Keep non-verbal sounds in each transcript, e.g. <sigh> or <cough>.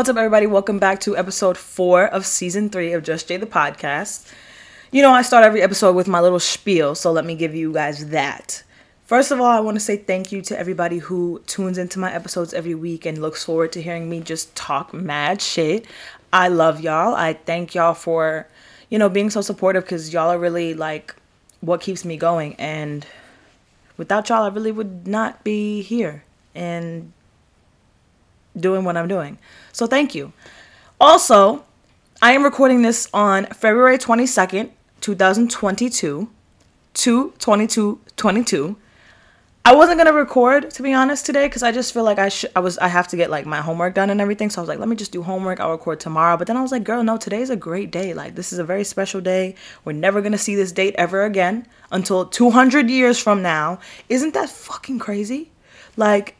What's up, everybody? Welcome back to episode four of season three of Just Jay the podcast. You know, I start every episode with my little spiel, so let me give you guys that. First of all, I want to say thank you to everybody who tunes into my episodes every week and looks forward to hearing me just talk mad shit. I love y'all. I thank y'all for, you know, being so supportive because y'all are really like what keeps me going. And without y'all, I really would not be here. And doing what I'm doing. So thank you. Also, I am recording this on February 22nd, 2022, 2 22 22. I wasn't gonna record to be honest today because I just feel like I should I was I have to get like my homework done and everything. So I was like, let me just do homework. I'll record tomorrow. But then I was like, girl, no, today's a great day. Like this is a very special day. We're never gonna see this date ever again until 200 years from now. Isn't that fucking crazy? Like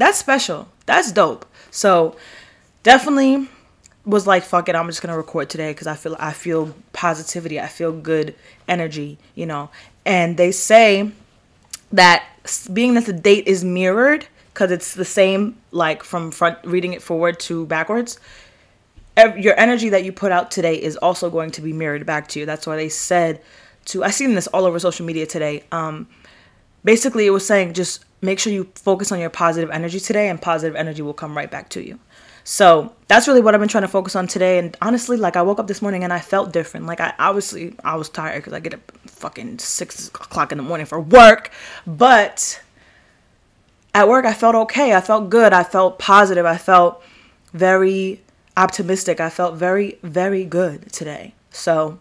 that's special. That's dope. So definitely was like fuck it i'm just gonna record today because i feel i feel positivity i feel good energy you know and they say that being that the date is mirrored because it's the same like from front reading it forward to backwards your energy that you put out today is also going to be mirrored back to you that's why they said to i seen this all over social media today um basically it was saying just make sure you focus on your positive energy today and positive energy will come right back to you. So that's really what i've been trying to focus on today and honestly like i woke up this morning and i felt different. Like i obviously i was tired because i get up fucking six o'clock in the morning for work but at work i felt okay. I felt good. I felt positive. I felt very optimistic. I felt very very good today. So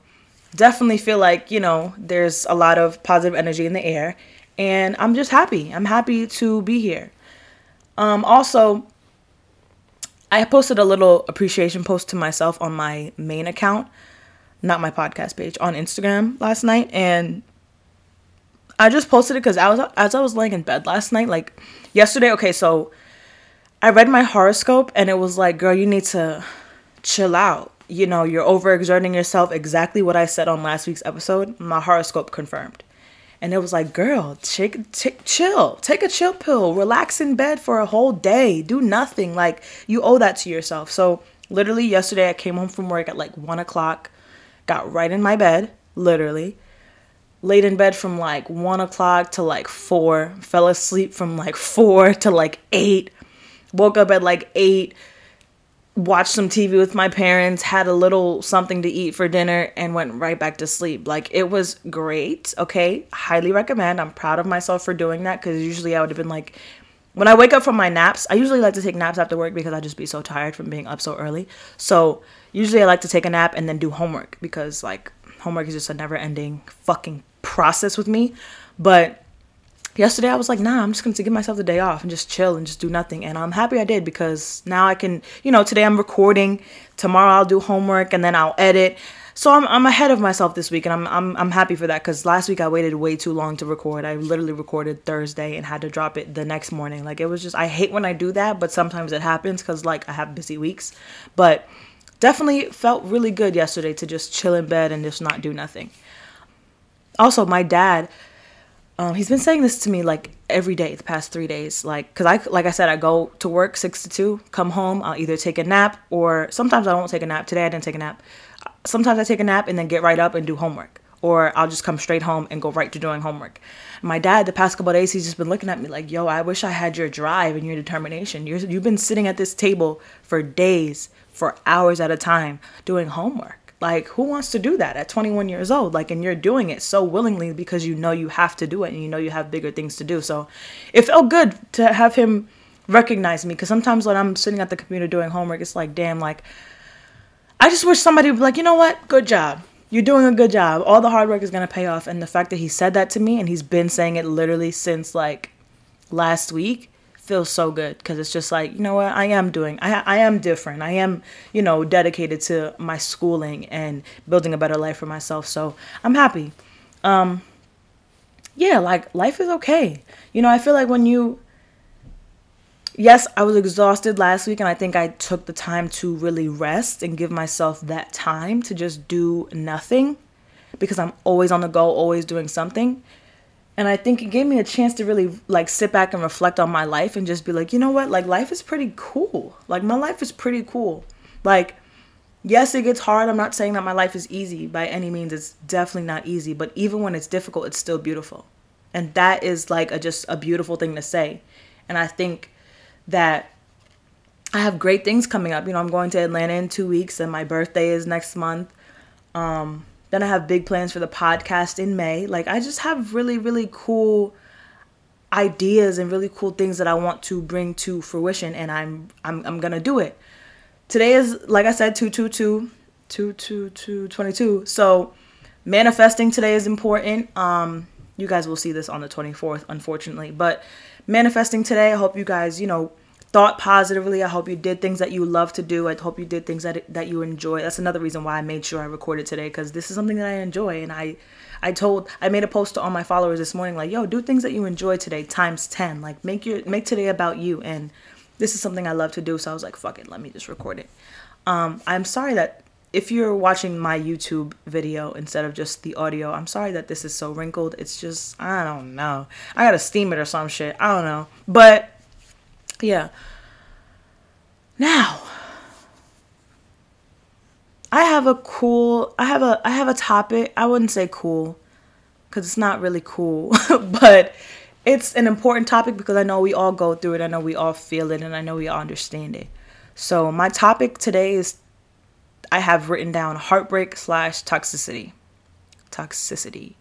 definitely feel like you know there's a lot of positive energy in the air and I'm just happy. I'm happy to be here. Um, also, I posted a little appreciation post to myself on my main account, not my podcast page, on Instagram last night, and I just posted it because I was as I was laying in bed last night, like yesterday. Okay, so I read my horoscope and it was like, girl, you need to chill out. You know, you're overexerting yourself. Exactly what I said on last week's episode. My horoscope confirmed and it was like, girl, take, take, chill, take a chill pill, relax in bed for a whole day, do nothing. Like you owe that to yourself. So literally yesterday, I came home from work at like one o'clock, got right in my bed, literally, laid in bed from like one o'clock to like four, fell asleep from like four to like eight, woke up at like eight watched some TV with my parents, had a little something to eat for dinner, and went right back to sleep. Like it was great. Okay, highly recommend. I'm proud of myself for doing that because usually I would have been like, when I wake up from my naps, I usually like to take naps after work because I just be so tired from being up so early. So usually I like to take a nap and then do homework because like homework is just a never ending fucking process with me. But yesterday I was like, nah, I'm just going to give myself the day off and just chill and just do nothing. And I'm happy I did because now I can, you know, today I'm recording, tomorrow I'll do homework and then I'll edit. So I'm, I'm ahead of myself this week and I'm, I'm, I'm happy for that because last week I waited way too long to record. I literally recorded Thursday and had to drop it the next morning. Like it was just, I hate when I do that, but sometimes it happens because like I have busy weeks. But definitely felt really good yesterday to just chill in bed and just not do nothing. Also, my dad um, he's been saying this to me like every day the past three days like because i like i said i go to work six to two come home i'll either take a nap or sometimes i won't take a nap. Today i didn't take a nap. Sometimes i take a nap and then get right up and do homework or i'll just come straight home and go right to doing homework. My dad the past couple days he's just been looking at me like yo i wish i had your drive and your determination. You're, you've been sitting at this table for days for hours at a time doing homework like, who wants to do that at 21 years old? Like, and you're doing it so willingly because you know you have to do it and you know you have bigger things to do. So it felt good to have him recognize me because sometimes when I'm sitting at the computer doing homework, it's like, damn, like, I just wish somebody would be like, you know what? Good job. you're doing a good job. All the hard work is going to pay off. And the fact that he said that to me and he's been saying it literally since like last week feels so good because it's just like, you know what, I am doing, I, I am different. I am, you know, dedicated to my schooling and building a better life for myself. So I'm happy. Um, yeah, like life is okay. You know, I feel like when you, yes, I was exhausted last week, and I think I took the time to really rest and give myself that time to just do nothing because I'm always on the go, always doing something. And I think it gave me a chance to really like sit back and reflect on my life and just be like, you know what? Like life is pretty cool. Like my life is pretty cool. Like yes, it gets hard. I'm not saying that my life is easy by any means. It's definitely not easy, but even when it's difficult, it's still beautiful. And that is like a just a beautiful thing to say. And I think that I have great things coming up. You know, I'm going to Atlanta in two weeks, and my birthday is next month. Um, then I have big plans for the podcast in May. Like, I just have really, really cool ideas and really cool things that I want to bring to fruition, and I'm I'm I'm gonna do it. Today is like I said, two two two, two two two twenty two. So manifesting today is important. Um, you guys will see this on the 24th, unfortunately, but manifesting today. I hope you guys, you know, thought positively. I hope you did things that you love to do. I hope you did things that that you enjoy. That's another reason why I made sure I recorded today because this is something that I enjoy and I I told I made a post to all my followers this morning like, "Yo, do things that you enjoy today times 10. Like make your make today about you." And this is something I love to do, so I was like, "Fuck it, let me just record it." Um I'm sorry that if you're watching my YouTube video instead of just the audio, I'm sorry that this is so wrinkled. It's just I don't know. I gotta steam it or some shit. I don't know. But yeah. Now I have a cool I have a I have a topic. I wouldn't say cool cuz it's not really cool, <laughs> but it's an important topic because I know we all go through it. I know we all feel it and I know we all understand it. So my topic today is I have written down heartbreak slash toxicity. Toxicity.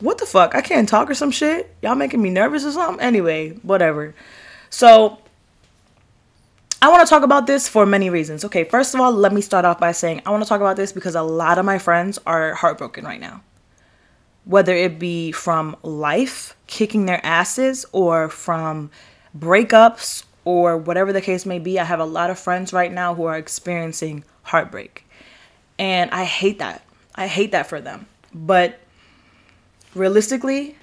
What the fuck? I can't talk or some shit? Y'all making me nervous or something? Anyway, whatever. So, I want to talk about this for many reasons. Okay, first of all, let me start off by saying I want to talk about this because a lot of my friends are heartbroken right now. Whether it be from life kicking their asses or from breakups or whatever the case may be, I have a lot of friends right now who are experiencing heartbreak. And I hate that. I hate that for them. But realistically,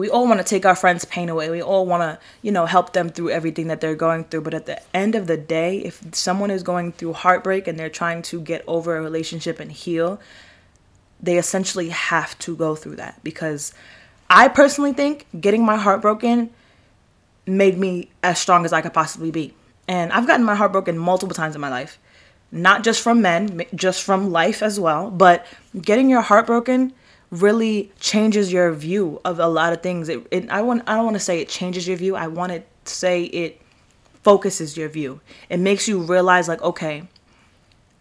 we all want to take our friends' pain away. We all want to, you know, help them through everything that they're going through. But at the end of the day, if someone is going through heartbreak and they're trying to get over a relationship and heal, they essentially have to go through that. Because I personally think getting my heart broken made me as strong as I could possibly be. And I've gotten my heart broken multiple times in my life. Not just from men, just from life as well. But getting your heart broken really changes your view of a lot of things. It, it I want I don't want to say it changes your view. I want to say it focuses your view. It makes you realize like, okay,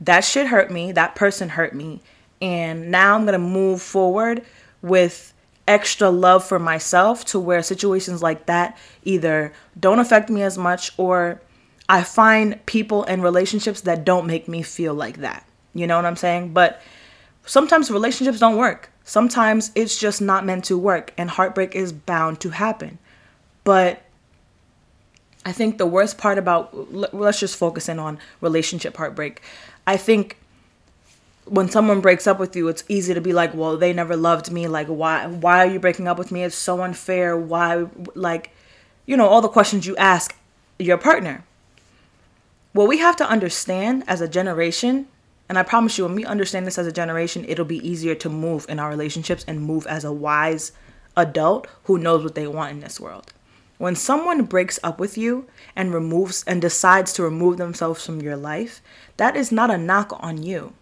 that shit hurt me, that person hurt me, and now I'm to move forward with extra love for myself to where situations like that either don't affect me as much or I find people and relationships that don't make me feel like that. You know what I'm saying? But sometimes relationships don't work. Sometimes it's just not meant to work and heartbreak is bound to happen. But I think the worst part about let's just focus in on relationship heartbreak. I think when someone breaks up with you, it's easy to be like, "Well, they never loved me. Like, why why are you breaking up with me? It's so unfair. Why like you know, all the questions you ask your partner." What we have to understand as a generation and I promise you, when we understand this as a generation, it'll be easier to move in our relationships and move as a wise adult who knows what they want in this world. When someone breaks up with you and removes and decides to remove themselves from your life, that is not a knock on you.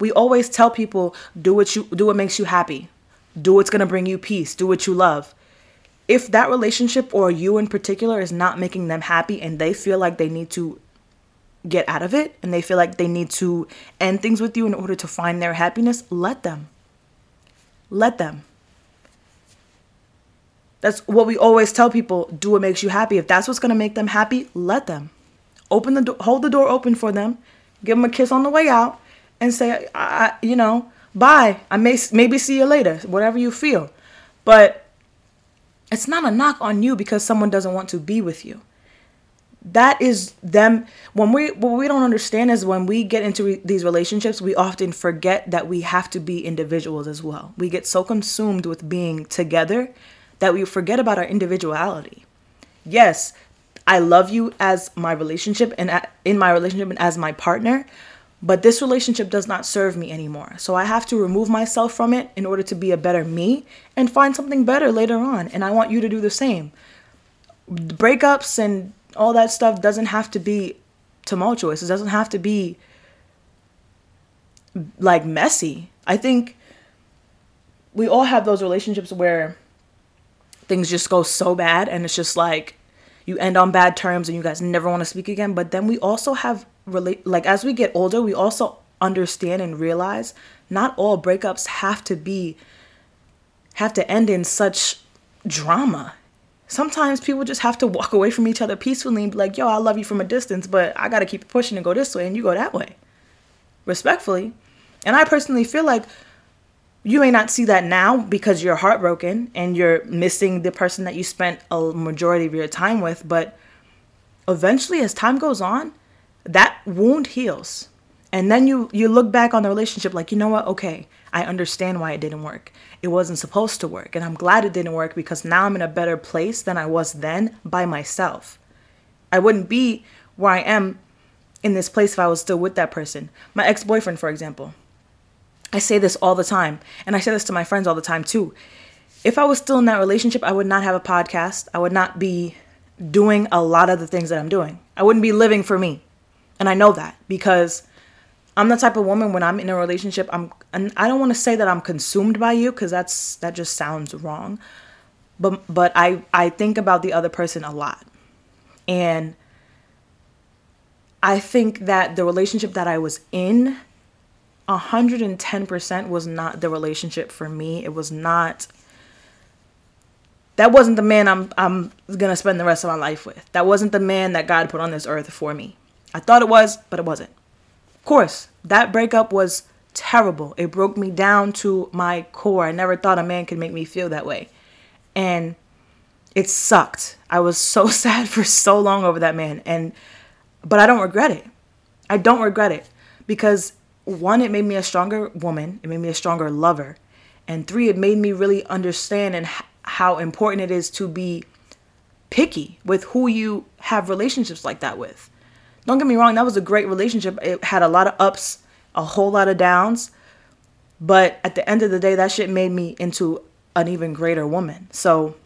We always tell people do what you do what makes you happy. Do what's going to bring you peace. Do what you love. If that relationship or you in particular is not making them happy and they feel like they need to get out of it and they feel like they need to end things with you in order to find their happiness, let them. Let them. That's what we always tell people do what makes you happy. If that's what's going to make them happy, let them. Open the door, hold the door open for them, give them a kiss on the way out, and say, I, I, you know, bye. I may maybe see you later, whatever you feel. But it's not a knock on you because someone doesn't want to be with you. That is them. When we what we don't understand is when we get into re- these relationships, we often forget that we have to be individuals as well. We get so consumed with being together that we forget about our individuality. Yes, I love you as my relationship and in my relationship and as my partner, but this relationship does not serve me anymore. So I have to remove myself from it in order to be a better me and find something better later on. And I want you to do the same. Breakups and all that stuff doesn't have to be tumultuous. It doesn't have to be like messy. I think we all have those relationships where things just go so bad and it's just like you end on bad terms and you guys never want to speak again. But then we also have relate like as we get older, we also understand and realize not all breakups have to be have to end in such drama. Sometimes people just have to walk away from each other peacefully and be like, yo, I love you from a distance, but I gotta keep pushing and go this way and you go that way. Respectfully. And I personally feel like you may not see that now because you're heartbroken and you're missing the person that you spent a majority of your time with, but eventually as time goes on, that wound heals. And then you you look back on the relationship like, you know what? Okay, I understand why it didn't work. It wasn't supposed to work, and I'm glad it didn't work because now I'm in a better place than I was then by myself. I wouldn't be where I am in this place if I was still with that person. My ex-boyfriend, for example. I say this all the time, and I say this to my friends all the time too. If I was still in that relationship, I would not have a podcast. I would not be doing a lot of the things that I'm doing. I wouldn't be living for me. And I know that because I'm the type of woman when I'm in a relationship, I'm and I don't want to say that I'm consumed by you cuz that's that just sounds wrong. But but I I think about the other person a lot. And I think that the relationship that I was in 110% was not the relationship for me. It was not that wasn't the man I'm I'm going to spend the rest of my life with. That wasn't the man that God put on this earth for me. I thought it was, but it wasn't. Course, that breakup was terrible. It broke me down to my core. I never thought a man could make me feel that way. And it sucked. I was so <laughs> sad for so long over that man and but I don't regret it. I don't regret it because one it made me a stronger woman, it made me a stronger lover. And three, it made me really understand and how important it is to be picky with who you have relationships like that with. Don't get me wrong, that was a great relationship. It had a lot of ups, a whole lot of downs. But at the end of the day, that shit made me into an even greater woman. So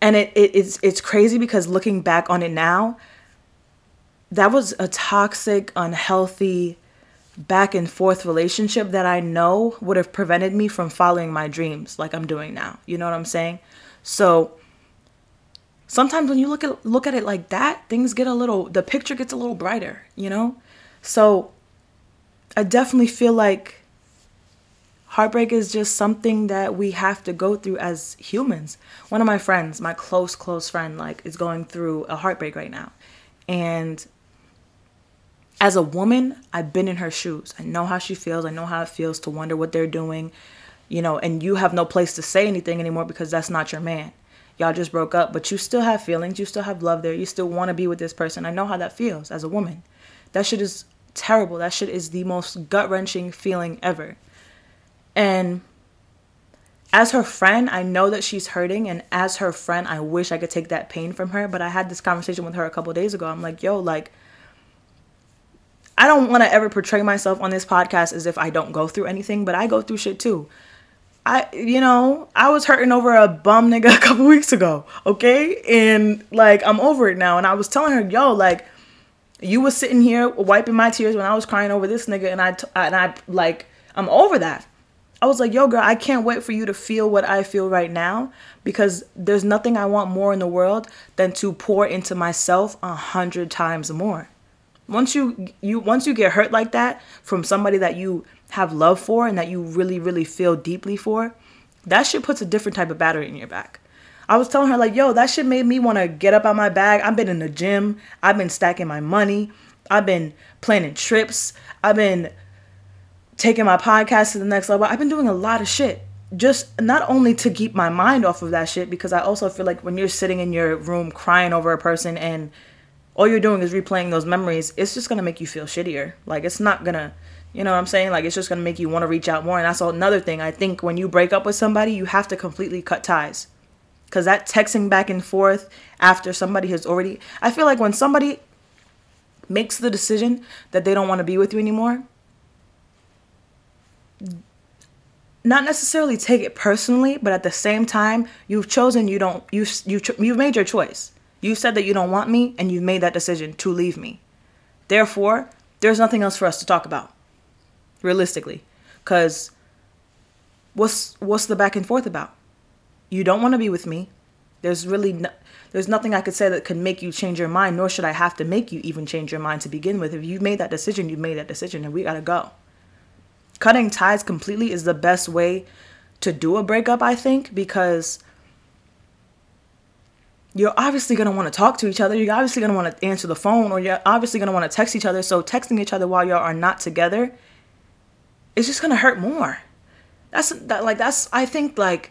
and it, it it's it's crazy because looking back on it now, that was a toxic, unhealthy, back and forth relationship that I know would have prevented me from following my dreams like I'm doing now. You know what I'm saying? So sometimes when you look at look at it like that, things get a little the picture gets a little brighter, you know? So I definitely feel like heartbreak is just something that we have to go through as humans. One of my friends, my close close friend like is going through a heartbreak right now. And as a woman, I've been in her shoes. I know how she feels. I know how it feels to wonder what they're doing, you know, and you have no place to say anything anymore because that's not your man y'all just broke up, but you still have feelings, you still have love there, you still want to be with this person. I know how that feels as a woman. That shit is terrible. That shit is the most gut wrenching feeling ever. And as her friend, I know that she's hurting, and as her friend, I wish I could take that pain from her. But I had this conversation with her a couple days ago. I'm like, yo, like, I don't want to ever portray myself on this podcast as if I don't go through anything, but I go through shit too. I, you know, I was hurting over a bum nigga <laughs> a couple weeks ago, okay? And like, I'm over it now. And I was telling her, yo, like, you was sitting here wiping my tears when I was crying over this nigga, and I, t- and I, like, I'm over that. I was like, yo, girl, I can't wait for you to feel what I feel right now because there's nothing I want more in the world than to pour into myself a hundred times more. Once you you once you get hurt like that from somebody that you have love for and that you really, really feel deeply for, that shit puts a different type of battery in your back. I was telling her, like, yo, that shit made me want to get up on my bag. I've been in the gym, I've been stacking my money. I've been planning trips. I've been taking my podcast to the next level. I've been doing a lot of shit. Just not only to keep my mind off of that shit, because I also feel like when you're sitting in your room crying over a person and all you're doing is replaying those memories, it's just gonna make you feel shittier. Like it's not gonna you know what I'm saying? Like it's just gonna make you want to reach out more. And that's another thing. I think when you break up with somebody, you have to completely cut ties. Cause that texting back and forth after somebody has already I feel like when somebody makes the decision that they don't want to be with you anymore, not necessarily take it personally, but at the same time, you've chosen you don't you you you've made your choice. You said that you don't want me and you've made that decision to leave me. Therefore, there's nothing else for us to talk about. Realistically, cuz what's what's the back and forth about? You don't want to be with me. There's really no, there's nothing I could say that could make you change your mind, nor should I have to make you even change your mind to begin with. If you made that decision, you made that decision and we got to go cutting ties completely is the best way to do a breakup, I think, because you're obviously going to want to talk to each other. You're obviously going to want to answer the phone or you're obviously going to want to text each other. So, texting each other while y'all are not together is just to hurt more. That's that, like, that's, I think, like,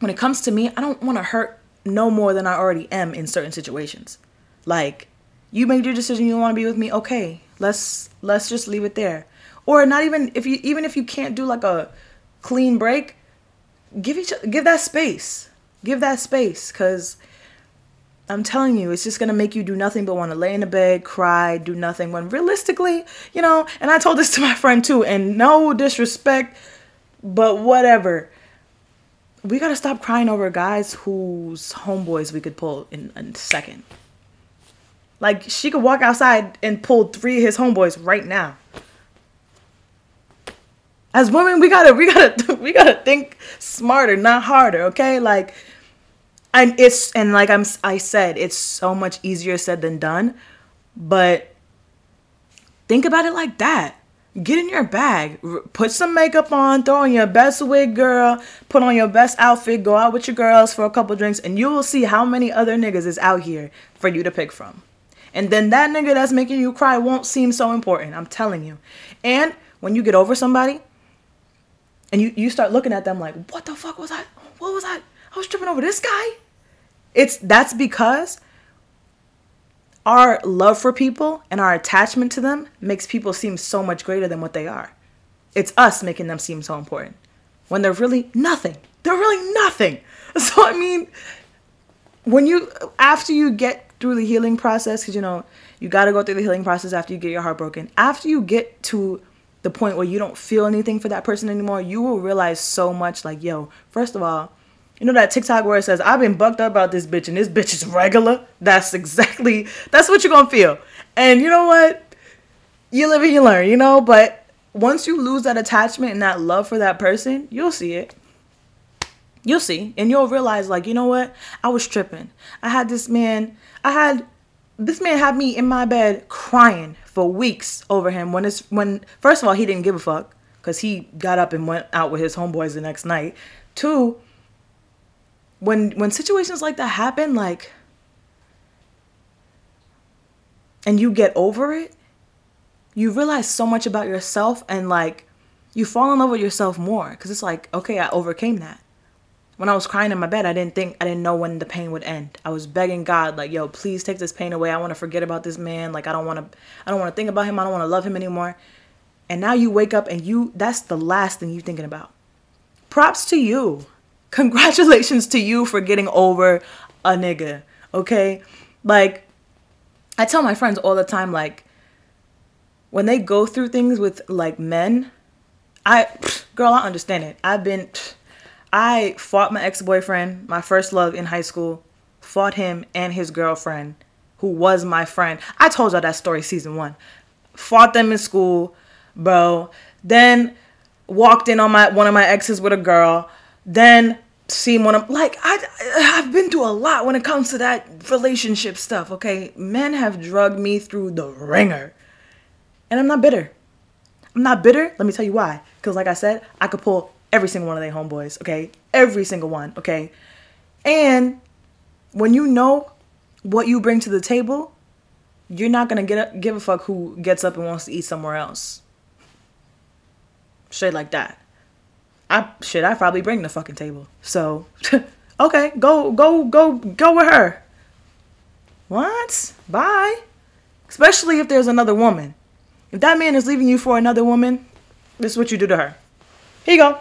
when it comes to me, I don't want to hurt no more than I already am in certain situations. Like, you made your decision, you don't want to be with me, okay, let's, let's just leave it there or not even if you even if you can't do like a clean break give each give that space give that space because i'm telling you it's just gonna make you do nothing but want to lay in the bed cry do nothing when realistically you know and i told this <laughs> to my friend too and no disrespect but whatever. We gotta stop crying over guys whose homeboys we could pull in a second. Like she could walk outside and pull three of his homeboys right now. As women we gotta we gotta <laughs> we gotta think smarter not harder okay? Like and it's and like i'm i said it's so much easier said than done but think about it like that get in your bag put some makeup on throw on your best wig girl put on your best outfit go out with your girls for a couple drinks and you will see how many other niggas is out here for you to pick from and then that nigga that's making you cry won't seem so important i'm telling you and when you get over somebody and you, you start looking at them like, what the fuck was I? What was I? I was tripping over this guy. It's that's because our love for people and our attachment to them makes people seem so much greater than what they are. It's us making them seem so important when they're really nothing. They're really nothing. <laughs> So I mean, when you after you get through the healing process, because you know you got to go through the healing process after you get your heart broken. After you get to the point where you don't feel anything for that person anymore, you will realize so much like, yo, first of all, you know that TikTok where it says, I've been bucked up about this bitch and this bitch is regular? That's exactly, that's what you're gonna feel. And you know what? You live and you learn, you know? But once you lose that attachment and that love for that person, you'll see it. You'll see. And you'll realize, like, you know what? I was tripping. I had this man, I had, this man had me in my bed crying for weeks over him when it's when first of all he didn't give a fuck because he got up and went out with his homeboys the next night. Two, when when situations like that happen, like and you get over it, you realize so much about yourself and like you fall in love with yourself more because it's like okay i overcame that when I was crying in my bed, I didn't think, I didn't know when the pain would end. I was begging God, like, yo, please take this pain away. I want to forget about this man. Like, I don't want to, I don't want to think about him. I don't want to love him anymore. And now you wake up and you, that's the last thing you're thinking about. Props to you. Congratulations to you for getting over a nigga. Okay. Like, I tell my friends all the time, like, when they go through things with like men, I, <sniffs> girl, I understand it. I've been, <sniffs> I fought my ex boyfriend, my first love in high school, fought him and his girlfriend, who was my friend. I told y'all that story season one. Fought them in school, bro. Then walked in on my one of my exes with a girl. Then seen one of like I I've been through a lot when it comes to that relationship stuff. Okay, men have drugged me through the ringer, and I'm not bitter. I'm not bitter. Let me tell you why. Because like I said, I could pull every single one of their homeboys, okay? Every single one, okay? And when you know what you bring to the table, you're not gonna get a, give a fuck who gets up and wants to eat somewhere else. Shit like that. I shit, I probably bring the fucking table. So, <laughs> okay, go, go, go, go with her. What? Bye. Especially if there's another woman. If that man is leaving you for another woman, this is what you do to her. Here you go.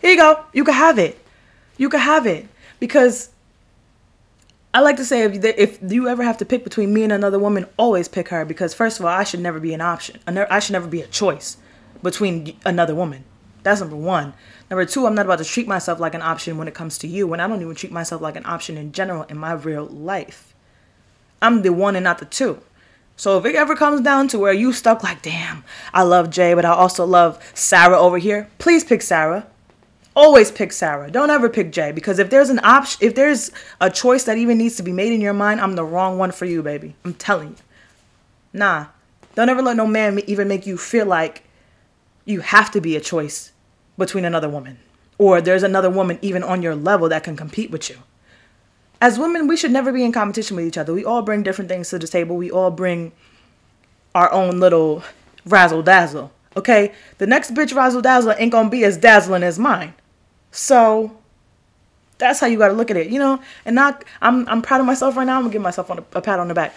Here you go. You can have it. You can have it because I like to say if if you ever have to pick between me and another woman, always pick her because first of all, I should never be an option. I should never be a choice between another woman. That's number one. Number two, I'm not about to treat myself like an option when it comes to you, when I don't even treat myself like an option in general in my real life. I'm the one and not the two. So if it ever comes down to where you stuck like, damn, I love Jay, but I also love Sarah over here, please pick Sarah. Always pick Sarah. Don't ever pick Jay because if there's an option, if there's a choice that even needs to be made in your mind, I'm the wrong one for you, baby. I'm telling you. Nah. Don't ever let no man even make you feel like you have to be a choice between another woman or there's another woman even on your level that can compete with you. As women, we should never be in competition with each other. We all bring different things to the table. We all bring our own little razzle dazzle. Okay? The next bitch razzle dazzle ain't gonna be as dazzling as mine. So that's how you gotta look at it, you know? And not I'm I'm proud of myself right now. I'm gonna give myself a, a pat on the back.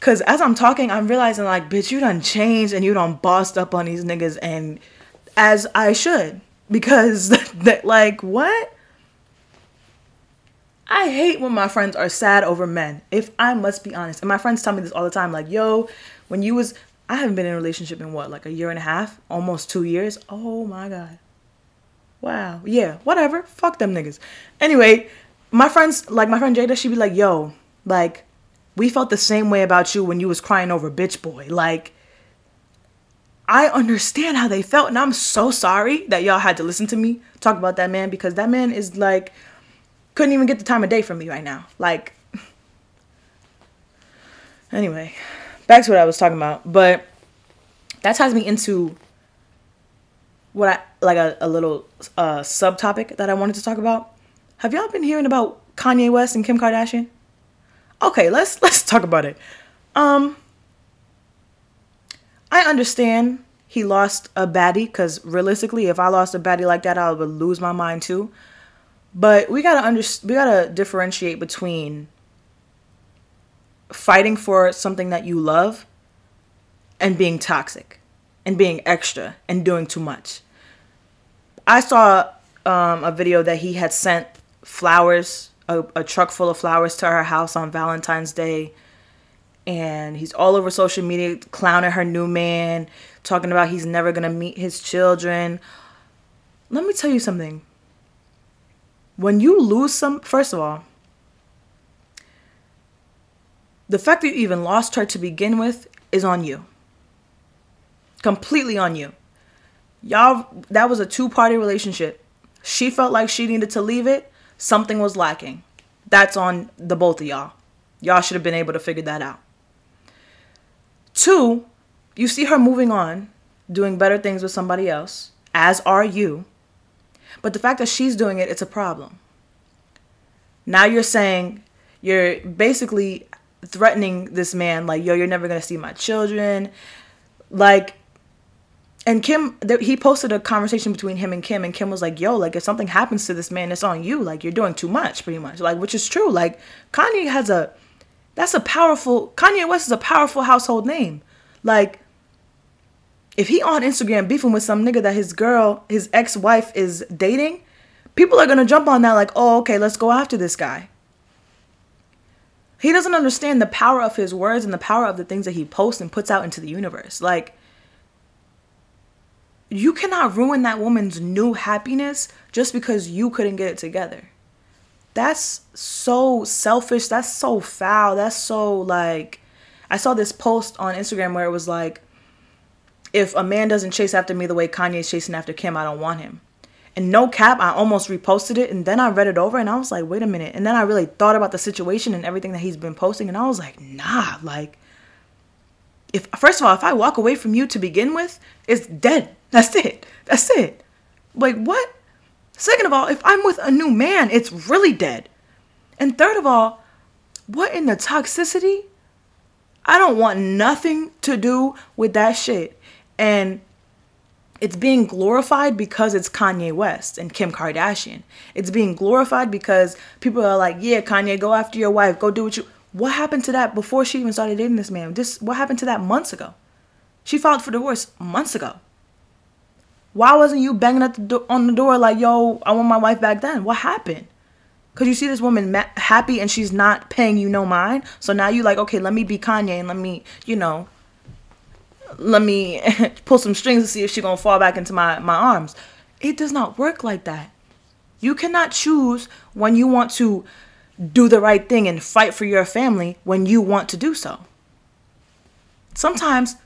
Cause as I'm talking, I'm realizing like, bitch, you done changed and you done bossed up on these niggas and as I should because <laughs> that like what I hate when my friends are sad over men. If I must be honest, and my friends tell me this all the time, like, yo, when you was, I haven't been in a relationship in what, like a year and a half, almost two years. Oh my god, wow, yeah, whatever. Fuck them niggas. Anyway, my friends, like my friend Jada, she be like, yo, like, we felt the same way about you when you was crying over bitch boy, like I understand how they felt, and I'm so sorry that y'all had to listen to me talk about that man because that man is like couldn't even get the time of day from me right now. Like, anyway, back to what I was talking about. But that ties me into what I like a, a little uh, subtopic that I wanted to talk about. Have y'all been hearing about Kanye West and Kim Kardashian? Okay, let's <laughs> let's talk about it. Um I understand he lost a baddie because realistically, if I lost a baddie like that, I would lose my mind too. But we gotta under we gotta differentiate between fighting for something that you love and being toxic and being extra and doing too much. I saw um, a video that he had sent flowers, a, a truck full of flowers to her house on Valentine's Day and he's all over social media clowning her new man, talking about he's never gonna meet his children. Let me tell you something. When you lose some, first of all, the fact that you even lost her to begin with is on you. Completely on you. Y'all, that was a two party relationship. She felt like she needed to leave it. Something was lacking. That's on the both of y'all. Y'all should have been able to figure that out. Two, you see her moving on, doing better things with somebody else, as are you. But the fact that she's doing it, it's a problem. Now you're saying, you're basically threatening this man, like, yo, you're never gonna see my children. Like, and Kim, he posted a conversation between him and Kim, and Kim was like, yo, like, if something happens to this man, it's on you. Like, you're doing too much, pretty much. Like, which is true. Like, Kanye has a that's a powerful Kanye West is a powerful household name. Like if he on Instagram beefing with some nigga that his girl, his ex-wife is dating, people are going to jump on that like, "Oh, okay, let's go after this guy." He doesn't understand the power of his words and the power of the things that he posts and puts out into the universe. Like you cannot ruin that woman's new happiness just because you couldn't get it together that's so selfish. That's so foul. That's so like I saw this post on Instagram where it was like if a man doesn't chase after me the way Kanye's chasing after Kim, I don't want him. And no cap, I almost reposted it and then I read it over and I was like, wait a minute. And then I really thought about the situation and everything that he's been posting and I was like, nah, like if first of all, if I walk away from you to begin with, it's dead. That's it. That's it. Like what? Second of all, if I'm with a new man, it's really dead. And third of all, what in the toxicity I don't want nothing to do with that shit. And it's being glorified because it's Kanye West and Kim Kardashian. It's being glorified because people are like, "Yeah, Kanye, go after your wife. Go do what you." What happened to that before she even started dating this man? This what happened to that months ago? She filed for divorce months ago. Why wasn't you banging at the do- on the door like, "Yo, I want my wife back then"? What happened? Cause you see this woman ma- happy and she's not paying you no mind. So now you like, okay, let me be Kanye and let me, you know, let me <laughs> pull some strings to see if she's gonna fall back into my, my arms. It does not work like that. You cannot choose when you want to do the right thing and fight for your family when you want to do so. Sometimes,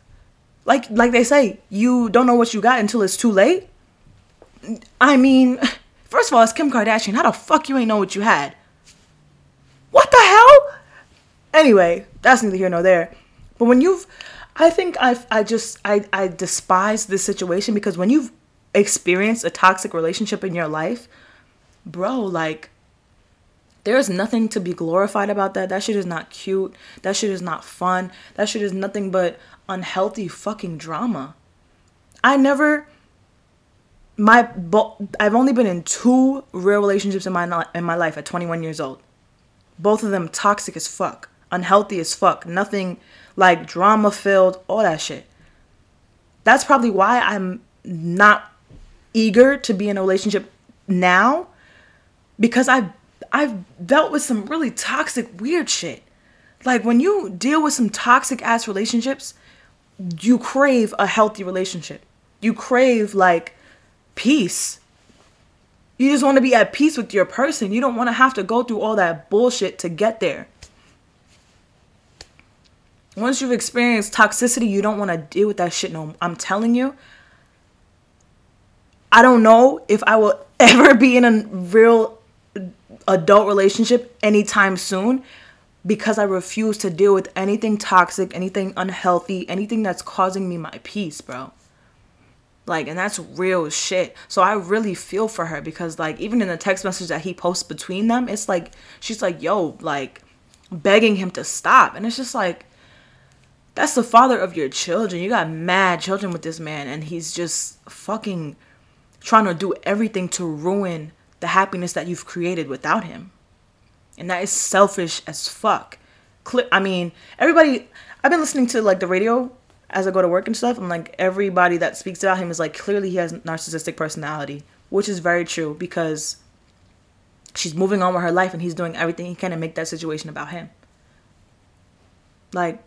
like like they say, you don't know what you got until it's too late. I mean, <laughs> first of all, it's Kim Kardashian. How the fuck you ain't know what you had? What the hell? Anyway, that's neither here nor there. But when you've I think I I just I I despise this situation because when you've experienced a toxic relationship in your life, bro, like there's nothing to be glorified about that. That shit is not cute. That shit is not fun. That shit is nothing but unhealthy fucking drama. I never my I've only been in two real relationships in my in my life at 21 years old. Both of them toxic as fuck, unhealthy as fuck. Nothing like drama filled, all that shit. That's probably why I'm not eager to be in a relationship now because I've I've dealt with some really toxic weird shit. Like when you deal with some toxic ass relationships, you crave a healthy relationship. You crave like peace. You just want to be at peace with your person. You don't want to have to go through all that bullshit to get there. Once you've experienced toxicity, you don't want to deal with that shit no. I'm telling you. I don't know if I will <laughs> ever be in a real adult relationship anytime soon because I refuse to deal with anything toxic, anything unhealthy, anything that's causing me my peace, bro. Like, and that's real shit. So I really feel for her because, like, even in the text message that he posts between them, it's like, she's like, yo, like, begging him to stop. And it's just like, that's the father of your children. You got mad children with this man, and he's just fucking trying to do everything to ruin the happiness that you've created without him. And that is selfish as fuck. I mean, everybody, I've been listening to like the radio as I go to work and stuff, and like everybody that speaks about him is like clearly he has narcissistic personality, which is very true because she's moving on with her life and he's doing everything he can to make that situation about him. Like,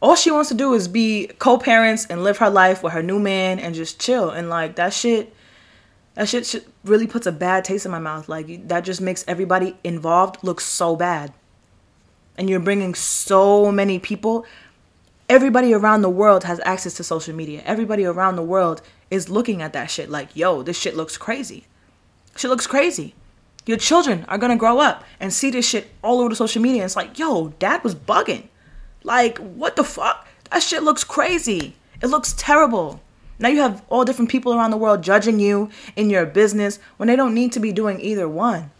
all she wants to do is be co-parents and live her life with her new man and just chill and like that shit that shit, really puts a bad taste in my mouth. Like that just makes everybody involved look so bad. And you're bringing so many people. Everybody around the world has access to social media. Everybody around the world is looking at that shit like yo this shit looks crazy. Shit looks crazy. Your children are gonna grow up and see this shit all over the social media. It's like yo dad was bugging. Like, what the fuck? That shit looks crazy. It looks terrible. Now you have all different people around the world judging you in your business when they don't need to be doing either one.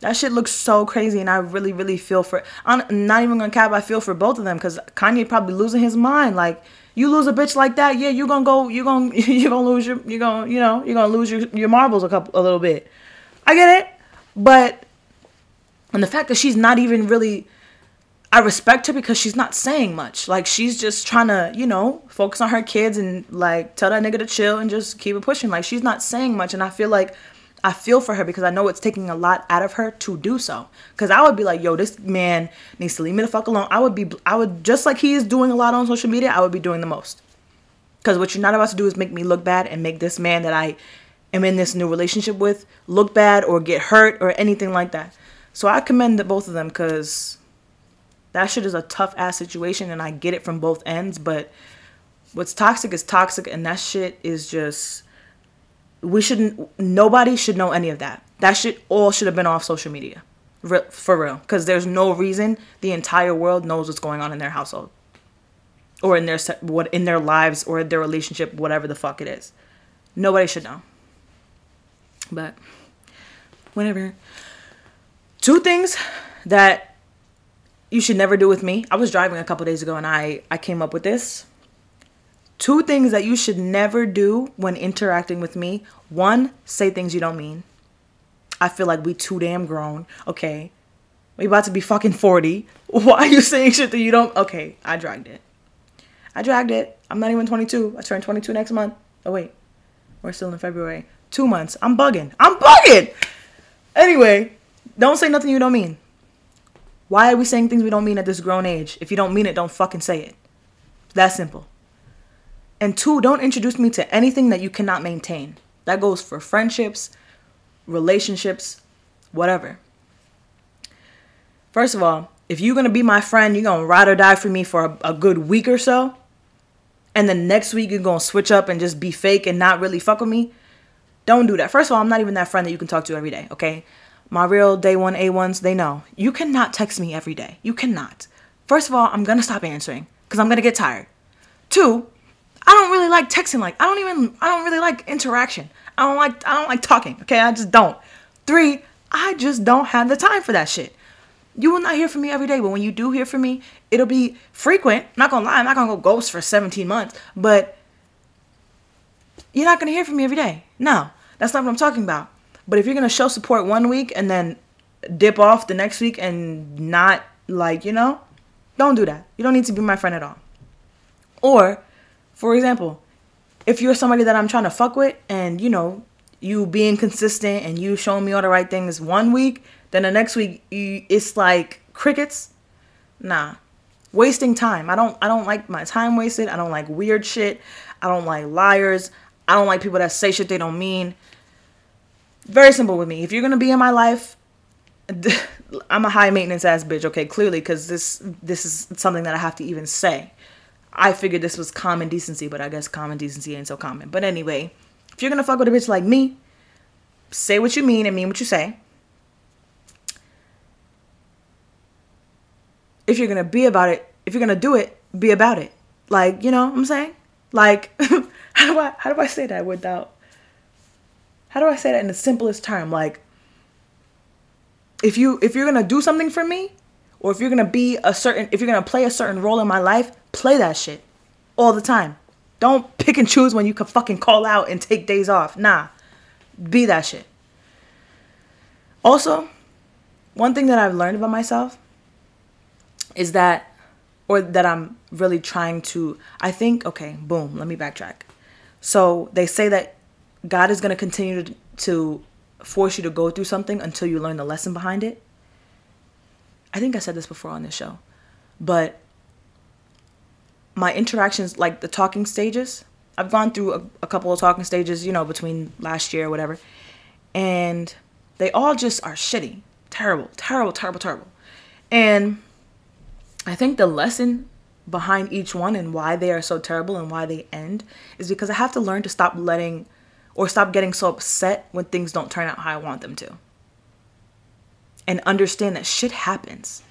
That shit looks so crazy, and I really, really feel for. I'm not even gonna cap. I feel for both of them because Kanye probably losing his mind. Like you lose a bitch like that, yeah, you're gonna go, you're gonna, <laughs> you're gonna lose your, you're gonna, you know, you're gonna lose your your marbles a couple, a little bit. I get it, but and the fact that she's not even really I respect her because she's not saying much. Like she's just trying to, you know, focus on her kids and like tell that nigga to chill and just keep it pushing. Like she's not saying much and I feel like I feel for her because I know it's taking a lot out of her to do so. Cuz I would be like, "Yo, this man needs to leave me the fuck alone." I would be I would just like he is doing a lot on social media, I would be doing the most. Cuz what you're not about to do is make me look bad and make this man that I am in this new relationship with look bad or get hurt or anything like that. So I commend both of them cuz that shit is a tough ass situation and I get it from both ends, but what's toxic is toxic and that shit is just we shouldn't nobody should know any of that. That shit all should have been off social media. For real, cuz there's no reason the entire world knows what's going on in their household or in their what in their lives or their relationship, whatever the fuck it is. Nobody should know. But whatever. Two things that you should never do with me. I was driving a couple days ago and I I came up with this. Two things that you should never do when interacting with me. One, say things you don't mean. I feel like we too damn grown. Okay. We about to be fucking 40. <laughs> Why are you saying shit that you don't Okay, I dragged it. I dragged it. I'm not even 22. I turn 22 next month. Oh wait. We're still in February. 2 months. I'm bugging. I'm bugging. Anyway, don't say nothing you don't mean. Why are we saying things we don't mean at this grown age? If you don't mean it, don't fucking say it. That simple. And two, don't introduce me to anything that you cannot maintain. That goes for friendships, relationships, whatever. First of all, if you're gonna be my friend, you're gonna ride or die for me for a, a good week or so, and then next week you're gonna switch up and just be fake and not really fuck with me. Don't do that. First of all, I'm not even that friend that you can talk to every day, okay? My real day one A1s, they know. You cannot text me every day. You cannot. First of all, I'm gonna stop answering because I'm gonna get tired. Two, I don't really like texting. Like I don't even I don't really like interaction. I don't like I don't like talking. Okay, I just don't. Three, I just don't have the time for that shit. You will not hear from me every day, but when you do hear from me, it'll be frequent. not gonna lie, I'm not gonna go ghost for 17 months, but you're not gonna hear from me every day. No, that's not what I'm talking about. But if you're gonna show support one week and then dip off the next week and not like, you know, don't do that. You don't need to be my friend at all. Or, for example, if you're somebody that I'm trying to fuck with and, you know, you being consistent and you showing me all the right things one week, then the next week you, it's like crickets. Nah. Wasting time. I don't I don't like my time wasted. I don't like weird shit. I don't like liars. I don't like people that say shit they don't mean. Very simple with me. If you're gonna be in my life, <laughs> I'm a high maintenance ass bitch. Okay, clearly, because this this is something that I have to even say. I figured this was common decency, but I guess common decency ain't so common. But anyway, if you're gonna fuck with a bitch like me, say what you mean and mean what you say. If you're gonna be about it, if you're gonna do it, be about it. Like, you know what I'm saying? Like, <laughs> how do I how do I say that without how do I say that in the simplest term? Like if you if you're gonna do something for me, or if you're gonna be a certain if you're gonna play a certain role in my life, play that shit all the time. Don't pick and choose when you can fucking call out and take days off. Nah. Be that shit. Also, one thing that I've learned about myself is that or that I'm really trying to I think okay, boom, let me backtrack. So, they say that God is going to continue to, force you to go through something until you learn the lesson behind it. I think I said this before on this show, but my interactions, like the talking stages, I've gone through a, a couple of talking stages, you know, between last year or whatever, and they all just are shitty, terrible, terrible, terrible, terrible. And I think the lesson behind each one and why they are so terrible and why they end is because I have to learn to stop letting or stop getting so upset when things don't turn out how I want them to. And understand that shit happens.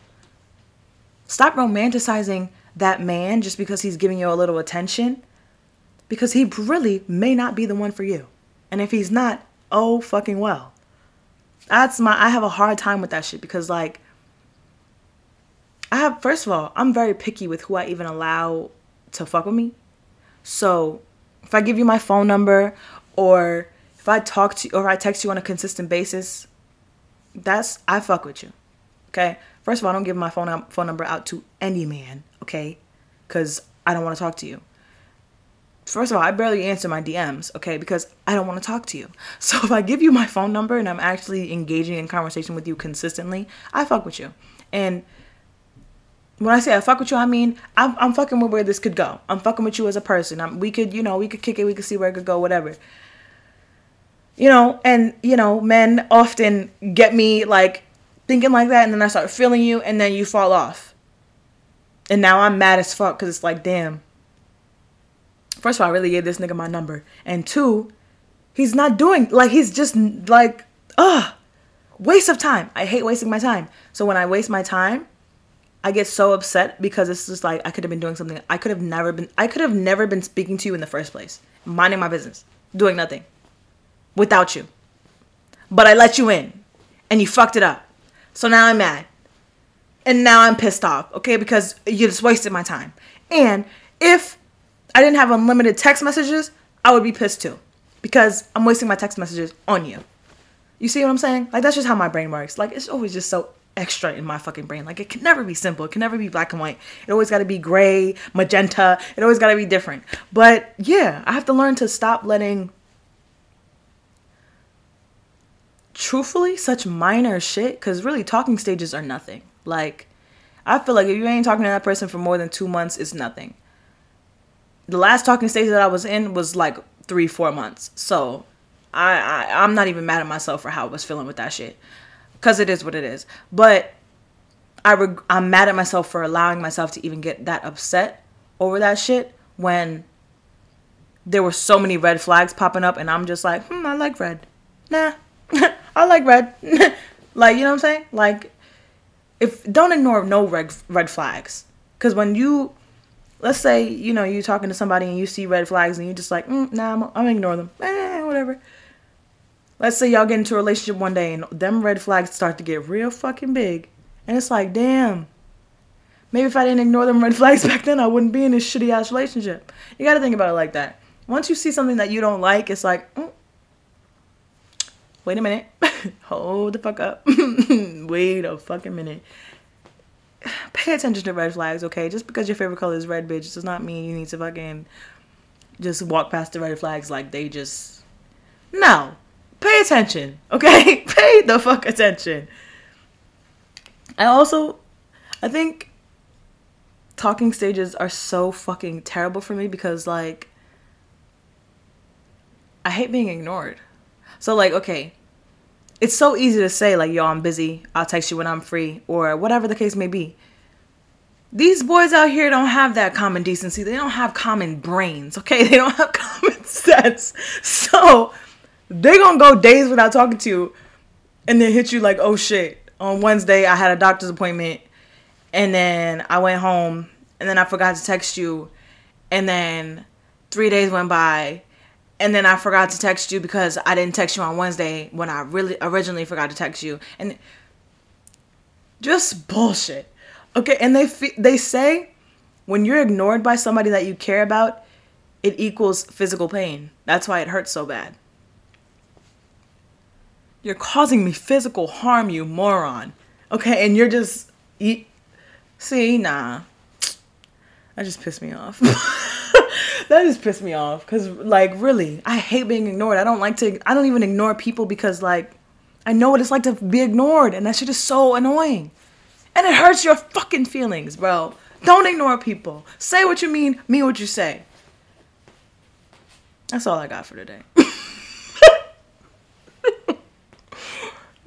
Stop romanticizing that man just because he's giving you a little attention because he really may not be the one for you. And if he's not, oh fucking well. That's my I have a hard time with that shit because like I have first of all, I'm very picky with who I even allow to fuck with me. So if I give you my phone number or if I talk to you or I text you on a consistent basis, that's I fuck with you. Okay? First of all, I don't give my phone phone number out to any man, okay? Cuz I don't want to talk to you. First of all, I barely answer my DMs, okay? Because I don't want to talk to you. <laughs> So if I give you my phone number and I'm actually engaging in conversation with you consistently, I fuck with you. And when I say I fuck with you, I mean I'm, I'm fucking with where this could go. I'm fucking with you as a person. I'm, we could, you know, we could kick it. We could see where it could go. Whatever you know, and you know, men often get me like thinking like that, and then I start feeling you, and then you fall off. And now I'm mad as fuck because it's like, damn. First of all, I really gave this nigga my number, and two, he's not doing like he's just like, ugh, waste of time. I hate wasting my time. So when I waste my time, I get so upset because it's just like I could have been doing something. I could have never been. I could have never been speaking to you in the first place, minding my business, doing nothing without you. But I let you in and you fucked it up. So now I'm mad. and now I'm pissed off, okay? Because you just wasted my time. And if I didn't have unlimited text messages, I would be pissed too. Because I'm wasting my text messages on you. You see what I'm saying? Like that's just how my brain works. Like it's always just so extra in my fucking brain. Like it can never be simple. It can never be black and white. It always got to be gray, magenta. It always got to be different. But yeah, I have to learn to stop letting truthfully such minor shit cuz really talking stages are nothing. Like I feel like if you ain't talking to that person for more than 2 months, it's nothing. The last talking stage that I was in was like 3 4 months. So I, I I'm not even mad at myself for how I was feeling with that shit because it is what it is. But I reg- I'm mad at myself for allowing myself to even get that upset over that shit when there were so many red flags popping up, and I'm just like, hmm, I like red. Nah, <laughs> I like red. <laughs> like, you know what I'm saying? Like, if don't ignore no red red flags, because when you let's say you know you're talking to somebody and you see red flags and you're just like, mm, nah, I'm, I'm ignore them. Eh, whatever let's say y'all get into a relationship one day and them red flags start to get real fucking big. And it's like, damn. Maybe if I didn't ignore them red <laughs> flags back then, I wouldn't be in this shitty ass relationship. You gotta think about it like that. Once you see something that you don't like, it's like, mm, wait a minute. <laughs> Hold the fuck up. <laughs> wait a fucking minute. Pay attention to red flags, okay? Just because your favorite color is red, bitch, does not mean you need to fucking just walk past the red flags like they just. No pay attention, okay? <laughs> pay the fuck attention. I also, I think talking stages are so fucking terrible for me because, like, I hate being ignored. So, like, okay, it's so easy to say, like, yo, I'm busy, I'll text you when I'm free, or whatever the case may be. These boys out here don't have that common decency. They don't have common brains, okay? <laughs> They don't have common <laughs> sense. So, they're gonna go days without talking to you and then hit you like, oh shit. On Wednesday, I had a doctor's appointment and then I went home and then I forgot to text you. And then three days went by and then I forgot to text you because I didn't text you on Wednesday when I really originally forgot to text you. And just bullshit. Okay, and they they say when you're ignored by somebody that you care about, it equals physical pain. That's why it hurts so bad. You're causing me physical harm, you moron. Okay, and you're just eat. See, nah. That just pissed me off. <laughs> that just pissed me off because, like, really, I hate being ignored. I don't like to. I don't even ignore people because, like, I know what it's like to be ignored, and that shit is so annoying, and it hurts your fucking feelings, bro. Don't ignore people. Say what you mean. Mean what you say. That's all I got for today. <laughs>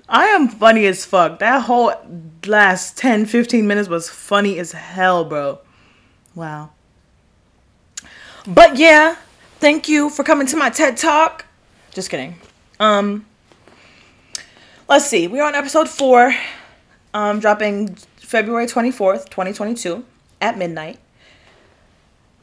I am funny as fuck. That whole last 10, 15 minutes was funny as hell, bro. Wow. But yeah, thank you for coming to my TED Talk. Just kidding. Um let's see. We're on episode 4. Um dropping February 24th, 2022 at midnight.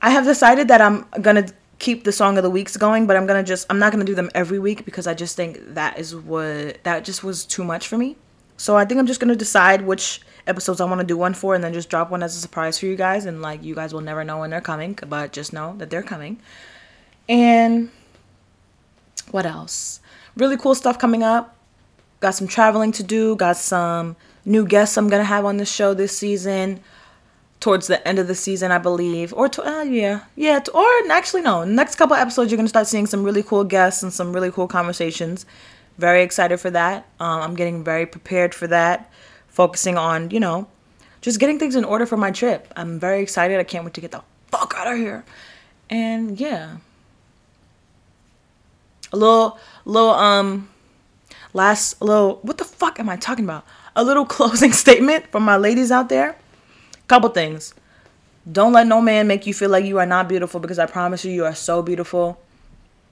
I have decided that I'm going to keep the song of the weeks going, but I'm gonna just I'm not gonna do them every week because I just think that is what that just was too much for me. So I think I'm just gonna decide which episodes I want to do one for, and then just drop one as a surprise for you guys. And like you guys will never know when they're coming, but just know that they're coming. And what else? Really cool stuff coming up. Got some traveling to do. Got some new guests I'm gonna have on the show this season towards the end of the season, I believe, or to, uh, yeah, yeah, to, or actually no. Next couple episodes, you're gonna start seeing some really cool guests and some really cool conversations. Very excited for that. Um, I'm getting very prepared for that, focusing on you know, just getting things in order for my trip. I'm very excited. I can't wait to get the fuck out of here. And yeah, a little, little um, last little. What the fuck am I talking about? A little <laughs> closing statement from my ladies out there Couple things. Don't let no man make you feel like you are not beautiful because I promise you, you are so beautiful.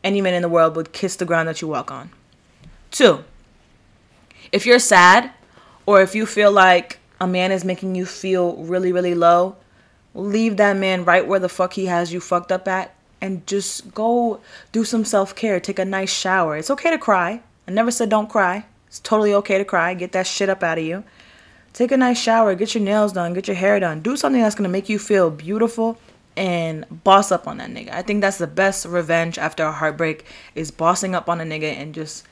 Any man in the world would kiss the ground that you walk on. Two, if you're sad or if you feel like a man is making you feel really, really low, leave that man right where the fuck he has you fucked up at and just go do some self care. Take a nice shower. It's okay to cry. I never said don't cry. It's totally okay to cry. Get that shit up out of you. Take a nice shower, get your nails done, get your hair done. Do something that's gonna make you feel beautiful and boss up on that nigga. I think that's the best revenge after a heartbreak is bossing up on a nigga and just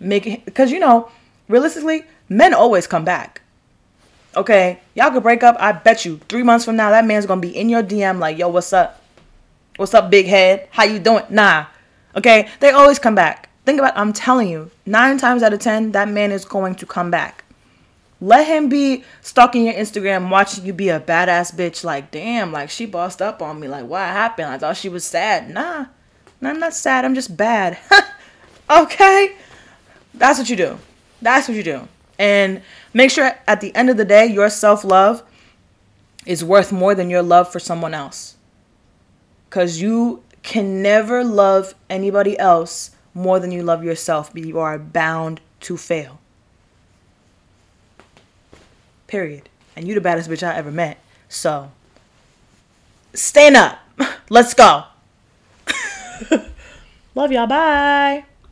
making because you know, realistically, men always come back. Okay, y'all could break up. I bet you three months from now that man's gonna be in your DM like, yo, what's up? What's up, big head? How you doing? Nah. Okay, they always come back. Think about. I'm telling you, nine times out of ten, that man is going to come back. Let him be stalking your Instagram, watching you be a badass bitch. Like, damn, like she bossed up on me. Like, what happened? I thought she was sad. Nah, nah I'm not sad. I'm just bad. <laughs> okay, that's what you do. That's what you do. And make sure at the end of the day, your self love is worth more than your love for someone else. Because you can never love anybody else more than you love yourself, but you are bound to fail. Period. And you the baddest bitch I ever met. So stand up. <laughs> Let's go. <laughs> Love y'all. Bye.